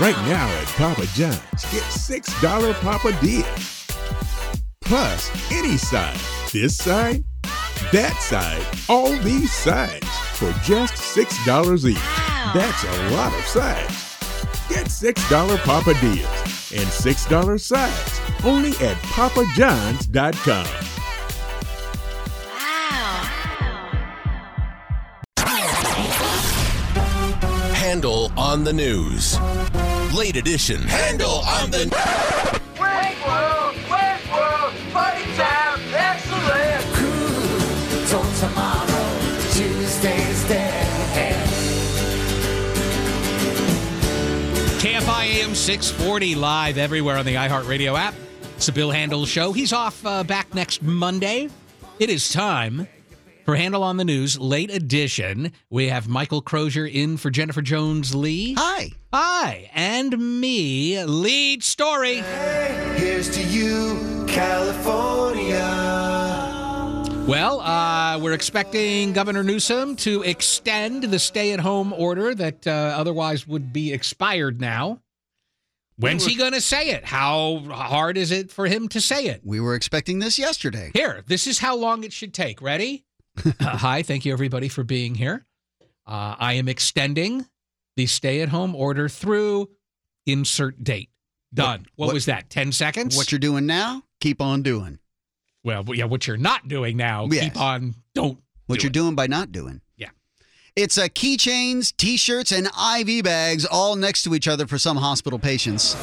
Right now at Papa John's, get $6 Papa deals. Plus, any side, this side, that side, all these sides for just $6 each. That's a lot of sides. Get $6 Papa deals and $6 sides only at papajohns.com. Wow. Handel on the news. Late edition. Handel on the Wake world, wake world, party time, excellent. Till tomorrow, Tuesday's dead. KFI AM 640 live everywhere on the iHeartRadio app. It's the Bill Handel Show. He's off uh, back next Monday. It is time for Handel on the News, late edition. We have Michael Crozier in for Jennifer Jones Lee. Hi. Hi. And me, lead story. Here's to you, California. Well, uh, we're expecting Governor Newsom to extend the stay at home order that uh, otherwise would be expired now. When's he going to say it? How hard is it for him to say it? We were expecting this yesterday. Here, this is how long it should take. Ready? Hi, thank you everybody for being here. Uh, I am extending the stay at home order through insert date. Done. What, what- was that? 10 seconds? What you're doing now, keep on doing. well, yeah, what you're not doing now, Yes. keep on, don't. What do you're it. doing by not doing. Yeah. It's uh, keychains, t-shirts, and IV bags all next to each other for some hospital patients.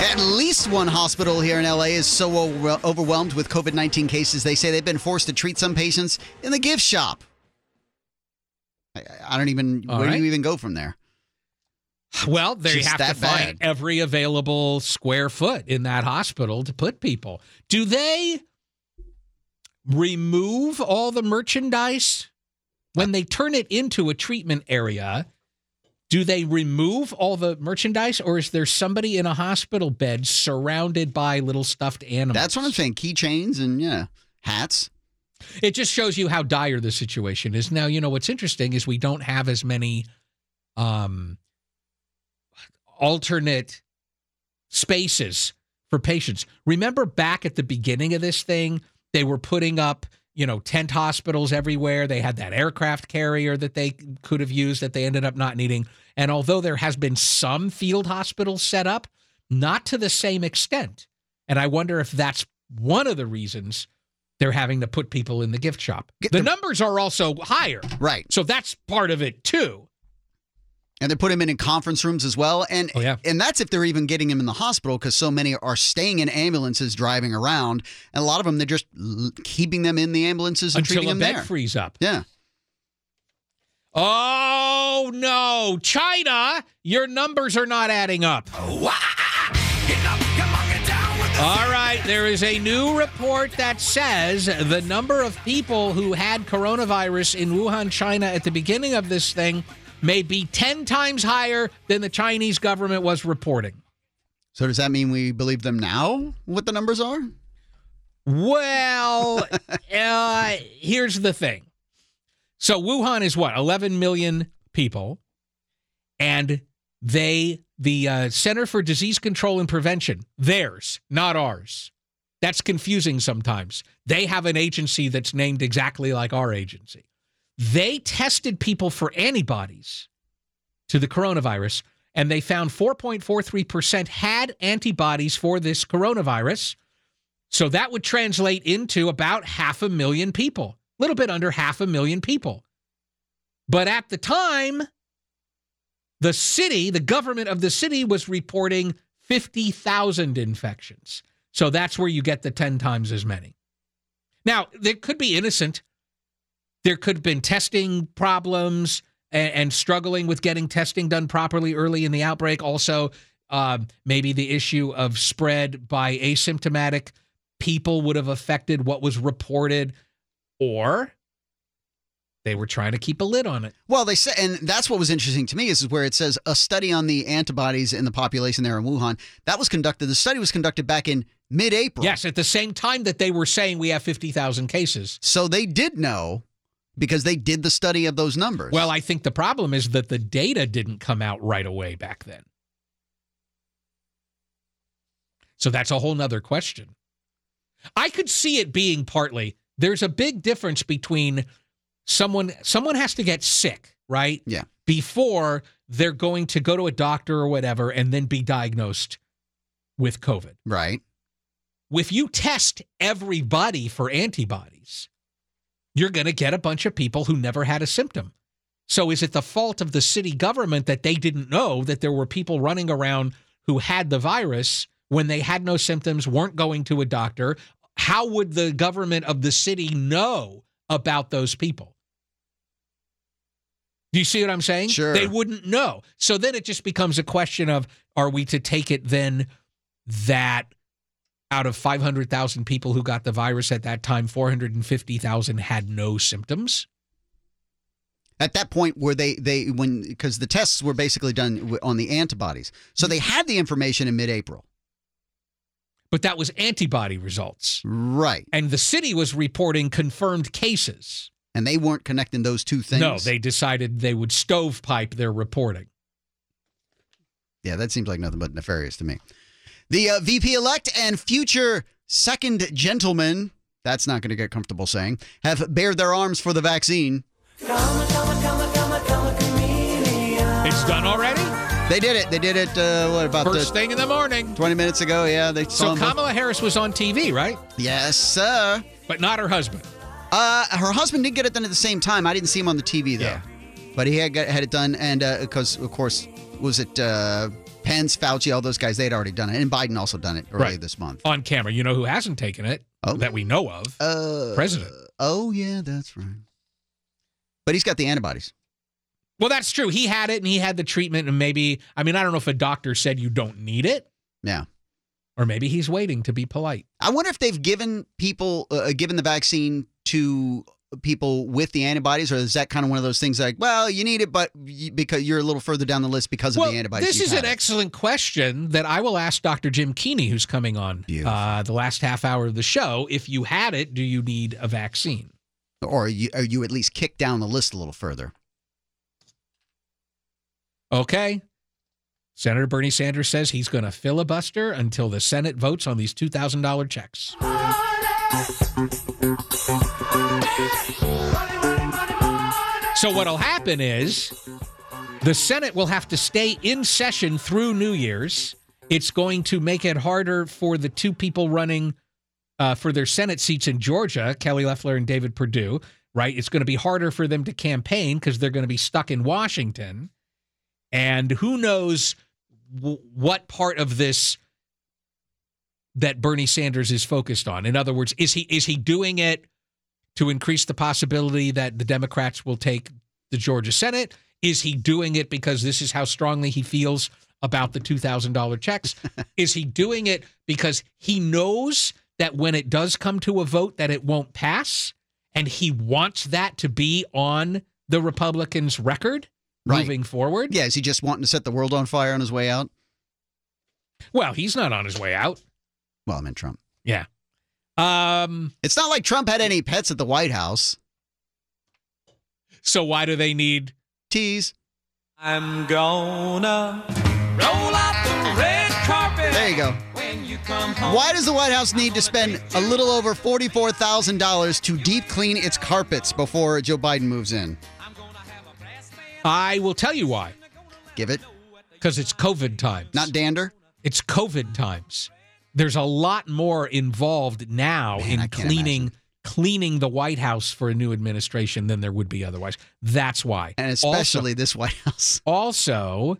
At least one hospital here in LA is so overwhelmed with COVID 19 cases, they say they've been forced to treat some patients in the gift shop. I, I don't even, All where do you even go from there? Well, they Just have to that find every available square foot in that hospital to put people. Do they remove all the merchandise when they turn it into a treatment area? Do they remove all the merchandise, or is there somebody in a hospital bed surrounded by little stuffed animals? That's what I'm saying. Keychains and, yeah, hats. It just shows you how dire the situation is. Now, you know what's interesting is we don't have as many um alternate spaces for patients. Remember back at the beginning of this thing, they were putting up, you know, tent hospitals everywhere. They had that aircraft carrier that they could have used that they ended up not needing. And although there has been some field hospitals set up, not to the same extent. And I wonder if that's one of the reasons they're having to put people in the gift shop. The the- numbers are also higher. Right. So that's part of it too. And they put him in in conference rooms as well. And Oh, yeah. and that's if they're even getting him in the hospital because so many are staying in ambulances driving around. And a lot of them, they're just keeping them in the ambulances and until treating a them bed there. frees up. Yeah. Oh no, China, your numbers are not adding up. All right, there is a new report that says the number of people who had coronavirus in Wuhan, China at the beginning of this thing may be 10 times higher than the Chinese government was reporting. So does that mean we believe them now? What the numbers are? Well, uh, here's the thing. So Wuhan is what, 11 million people, and they, the uh, Center for Disease Control and Prevention, theirs, not ours. That's confusing sometimes. They have an agency that's named exactly like our agency. They tested people for antibodies to the coronavirus, and they found 4.43% had antibodies for this coronavirus. So that would translate into about half a million people, a little bit under half a million people. But at the time, the city, the government of the city was reporting 50,000 infections. So that's where you get the 10 times as many. Now, there could be innocent. There could have been testing problems and, and struggling with getting testing done properly early in the outbreak. Also, uh, maybe the issue of spread by asymptomatic people would have affected what was reported, or they were trying to keep a lid on it. Well, they say, and that's what was interesting to me is where it says a study on the antibodies in the population there in Wuhan. That was conducted. The study was conducted back in mid-April. Yes, at the same time that they were saying we have 50,000 cases. So they did know because they did the study of those numbers. Well, I think the problem is that the data didn't come out right away back then. So that's a whole nother question. I could see it being partly there's a big difference between someone someone has to get sick, right? Yeah. Before they're going to go to a doctor or whatever and then be diagnosed with COVID. right. If you test everybody for antibodies, you're going to get a bunch of people who never had a symptom. So is it the fault of the city government that they didn't know that there were people running around who had the virus when they had no symptoms, weren't going to a doctor? How would the government of the city know about those people? Do you see what I'm saying? Sure. They wouldn't know. So then it just becomes a question of are we to take it then that out of 500,000 people who got the virus at that time, 450,000 had no symptoms? At that point, where they they when because the tests were basically done on the antibodies, so they had the information in mid-April. But that was antibody results. Right. And the city was reporting confirmed cases. And they weren't connecting those two things. No, they decided they would stovepipe their reporting. Yeah, that seems like nothing but nefarious to me. The uh, VP elect and future second gentleman, that's not going to get comfortable saying, have bared their arms for the vaccine. It's done already? They did it. They did it, uh, what, about First the thing in the morning. 20 minutes ago? Yeah, they So Kamala Harris was on TV, right? Yes, sir. But not her husband. Uh, her husband did get it done at the same time. I didn't see him on the TV, though. Yeah. But he had, got, had it done, and because, of course, was it uh, Pence, Fauci, all those guys, they had already done it. And Biden also done it earlier Right. this month. On camera. You know who hasn't taken it Oh. that we know of? Uh, President. Oh, yeah, that's right. But he's got the antibodies. Well, that's true. He had it and he had the treatment. And maybe, I mean, I don't know if a doctor said you don't need it, Yeah. or maybe he's waiting to be polite. I wonder if they've given people uh, given the vaccine to people with the antibodies, or is that kind of one of those things like, well, you need it, but you, because you're a little further down the list because of well, the antibodies. This is an it. excellent question that I will ask Dr. Jim Keany, who's coming on uh, the last half hour of the show. If you had it, do you need a vaccine? or you, or you at least kick down the list a little further. Okay. Senator Bernie Sanders says he's going to filibuster until the Senate votes on these $2,000 checks. So, what'll happen is the Senate will have to stay in session through New Year's. It's going to make it harder for the two people running uh, for their Senate seats in Georgia, Kelly Loeffler and David Perdue, right? It's going to be harder for them to campaign because they're going to be stuck in Washington. And who knows w- what part of this that Bernie Sanders is focused on. In other words, is he is he doing it to increase the possibility that the Democrats will take the Georgia Senate? Is he doing it because this is how strongly he feels about the $2,000 checks? is he doing it because he knows that when it does come to a vote that it won't pass and he wants that to be on the Republicans' record Right. moving forward? Yeah, is he just wanting to set the world on fire on his way out? Well, he's not on his way out. Well, I meant Trump. Yeah. Um, It's not like Trump had any pets at the White House. so why do they need Tease. I'm gonna roll out the red carpet There you go. when you come home. Why does the White House need to spend a little over $44,000 to deep clean its carpets before Joe Biden moves in? I will tell you why. Give it. Because it's COVID times. Not dander. it's COVID times. There's a lot more involved now Man, in cleaning imagine. cleaning the White House for a new administration than there would be otherwise. That's why. And especially this White House. also, also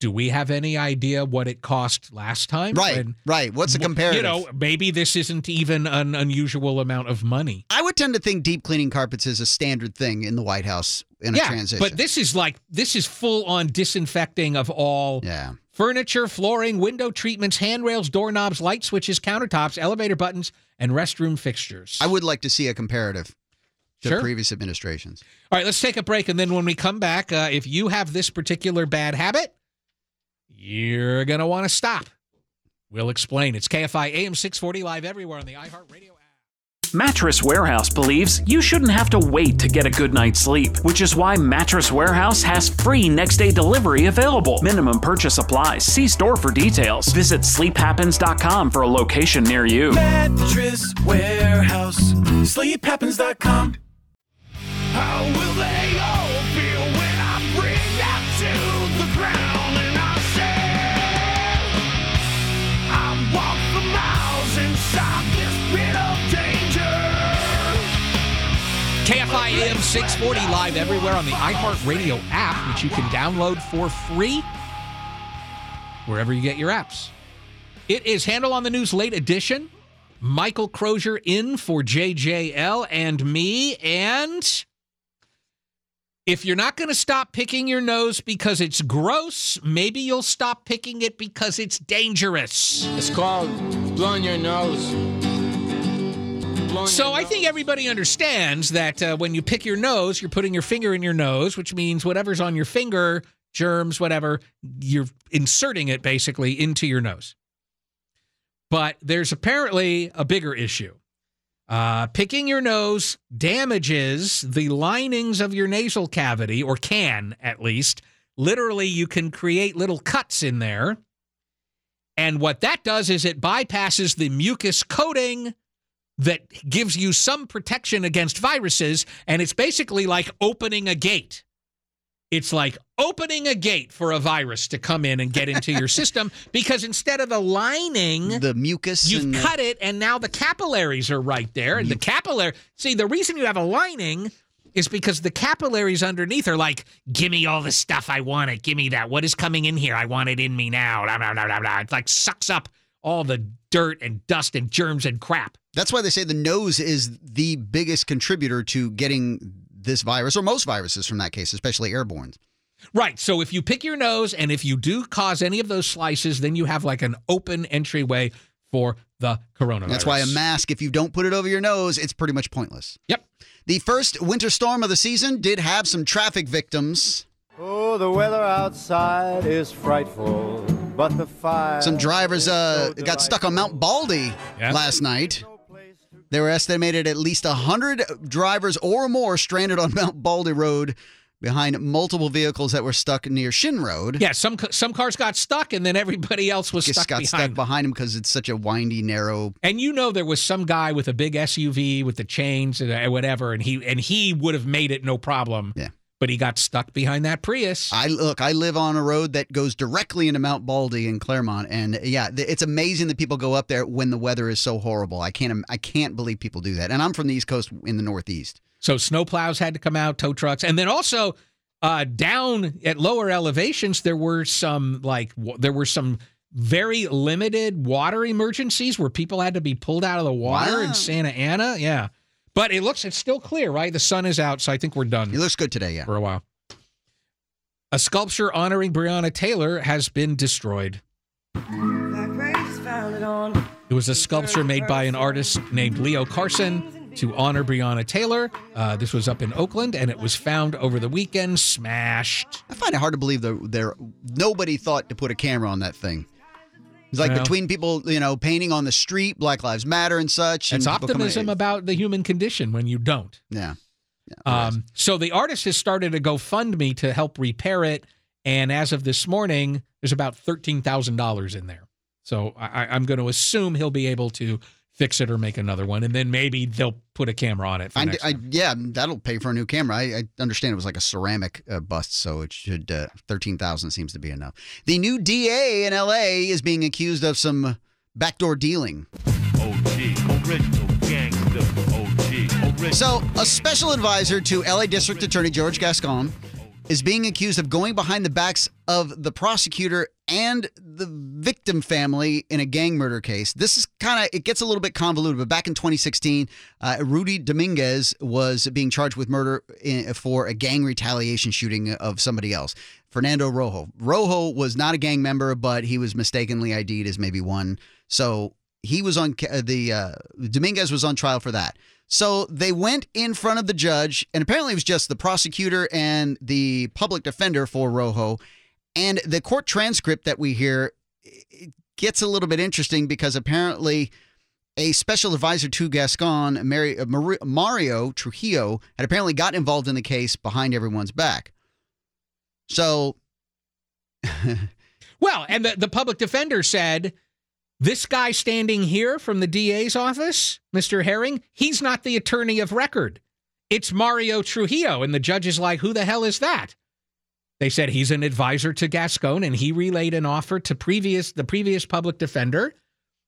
do we have any idea what it cost last time? Right, When- right. What's the comparative? You know, maybe this isn't even an unusual amount of money. I would tend to think deep cleaning carpets is a standard thing in the White House in a yeah, transition. but this is like this is full on disinfecting of all yeah. Furniture, flooring, window treatments, handrails, doorknobs, light switches, countertops, elevator buttons, and restroom fixtures. I would like to see a comparative to Sure. previous administrations. All right, let's take a break, and then when we come back, uh, if you have this particular bad habit, you're gonna want to stop. We'll explain. It's KFI AM 640 live everywhere on the iHeartRadio app. Mattress Warehouse believes you shouldn't have to wait to get a good night's sleep, which is why Mattress Warehouse has free next day delivery available. Minimum purchase applies. See store for details. Visit sleephappens.com for a location near you. Mattress Warehouse, sleephappens.com. How will 640 live everywhere on the iHeartRadio app, which you can download for free wherever you get your apps. It is Handel on the News late edition. Michael Crozier in for JJL and me. And if you're not going to stop picking your nose because it's gross, maybe you'll stop picking it because it's dangerous. It's called blowing your nose. Blowing So I think everybody understands that uh, when you pick your nose, you're putting your finger in your nose, which means whatever's on your finger, germs, whatever, you're inserting it basically into your nose. But there's apparently a bigger issue. Uh, picking your nose damages the linings of your nasal cavity, or can at least. Literally, you can create little cuts in there. And what that does is it bypasses the mucus coating that gives you some protection against viruses. And it's basically like opening a gate. It's like opening a gate for a virus to come in and get into your system because instead of the lining, The mucus. You've and the- cut it, and now the capillaries are right there. And the capillary, see, the reason you have a lining is because the capillaries underneath are like, give me all the stuff I want it. Give me that. What is coming in here? I want it in me now. Blah, blah, blah, blah, blah. It like sucks up all the dirt and dust and germs and crap. That's why they say the nose is the biggest contributor to getting this virus, or most viruses from that case, especially airborne. Right. So if you pick your nose and if you do cause any of those slices, then you have like an open entryway for the coronavirus. That's why a mask, if you don't put it over your nose, it's pretty much pointless. Yep. The first winter storm of the season did have some traffic victims. Oh, the weather outside is frightful, but the fire. Some drivers uh, got stuck on Mount Baldy Yeah. last night. There were estimated at least 100 drivers or more stranded on Mount Baldy Road behind multiple vehicles that were stuck near Shin Road. Yeah, some some cars got stuck, and then everybody else was Just stuck got behind. stuck them. behind him because it's such a windy, narrow. And you know there was some guy with a big SUV with the chains and uh, whatever, and he and he would have made it no problem. Yeah. But he got stuck behind that Prius. I look, I live on a road that goes directly into Mount Baldy in Claremont, and yeah, th- it's amazing that people go up there when the weather is so horrible. I can't, I can't believe people do that. And I'm from the East Coast in the Northeast. So snowplows had to come out, tow trucks, and then also uh, down at lower elevations there were some like w- there were some very limited water emergencies where people had to be pulled out of the water Wow. in Santa Ana. Yeah, but it looks it's still clear, right? The sun is out, so I think we're done. It looks good today, yeah. for a while. A sculpture honoring Breonna Taylor has been destroyed. It was a sculpture made by an artist named Leo Carson to honor Breonna Taylor. Uh, this was up in Oakland, and it was found over the weekend, smashed. I find it hard to believe that there nobody thought to put a camera on that thing. It's like Well. between people, you know, painting on the street, Black Lives Matter and such. and It's optimism about the human condition when you don't. Yeah. yeah. Um, so the artist has started a GoFundMe to help repair it, and as of this morning, there's about thirteen thousand dollars in there. So I, I'm going to assume he'll be able to fix it or make another one, and then maybe they'll put a camera on it. For I, next I- time. yeah, that'll pay for a new camera. I, I understand it was like a ceramic uh, bust, so it should uh, thirteen thousand seems to be enough. The new DA in LA is being accused of some backdoor dealing. So, a special advisor to LA District Attorney George Gascon is being accused of going behind the backs of the prosecutor and the victim family in a gang murder case. This is kind of, it gets a little bit convoluted, but back in 2016, uh, Rudy Dominguez was being charged with murder in, for a gang retaliation shooting of somebody else. Fernando Rojo. Rojo was not a gang member, but he was mistakenly ID'd as maybe one. So he was on the uh, Dominguez was on trial for that. So they went in front of the judge, and apparently it was just the prosecutor and the public defender for Rojo. And the court transcript that we hear gets a little bit interesting because apparently a special advisor to Gascon, uh, Mario Trujillo, had apparently got involved in the case behind everyone's back. So, Well, and the, the public defender said, this guy standing here from the DA's office, Mr. Herring, he's not the attorney of record. It's Mario Trujillo. And the judge is like, who the hell is that? They said he's an advisor to Gascon and he relayed an offer to previous the previous public defender.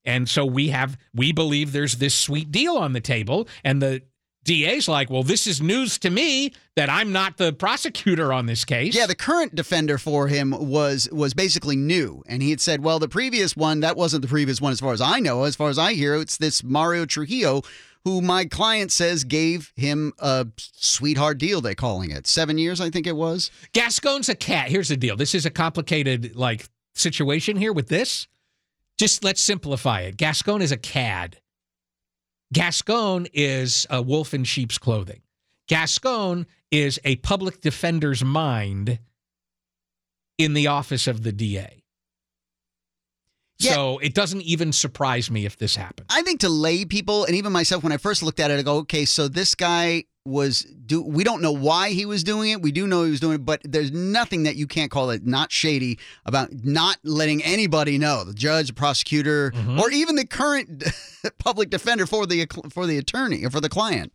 And so we have we believe there's this sweet deal on the table. And the DA's like, well, this is news to me that I'm not the prosecutor on this case. yeah, the current defender for him was was basically new, and he had said, "Well, the previous one that wasn't the previous one, as far as I know. As far as I hear, it's this Mario Trujillo." Who my client says gave him a sweetheart deal, They're calling it. Seven years, I think it was. Gascon's a cat. Here's the deal. This is a complicated like situation here with this. Just let's simplify it. Gascon is a cad. Gascon is a wolf in sheep's clothing. Gascon is a public defender's mind in the office of the DA. Yeah. So it doesn't even surprise me if this happens. I think to lay people, and even myself, when I first looked at it, I go, okay, so this guy was do we don't know why he was doing it. We do know he was doing it, but there's nothing that you can't call it not shady about not letting anybody know. The judge, the prosecutor, Mhm. or even the current public defender for the for the attorney or for the client.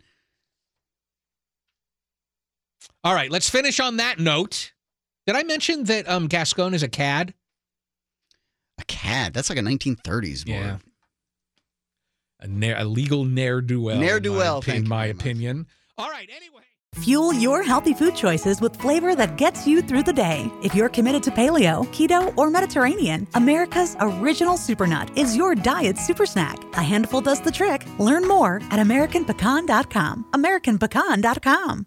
All right, let's finish on that note. Did I mention that um, Gascon is a cad? A cad. That's like a 1930s word. Yeah. A, ne'er, a legal ne'er do well. Ne'er-do-well, thank In you my very much. opinion. All right. Anyway. Fuel your healthy food choices with flavor that gets you through the day. If you're committed to paleo, keto, or Mediterranean, America's original super nut is your diet super snack. A handful does the trick. Learn more at AmericanPecan.com. AmericanPecan.com.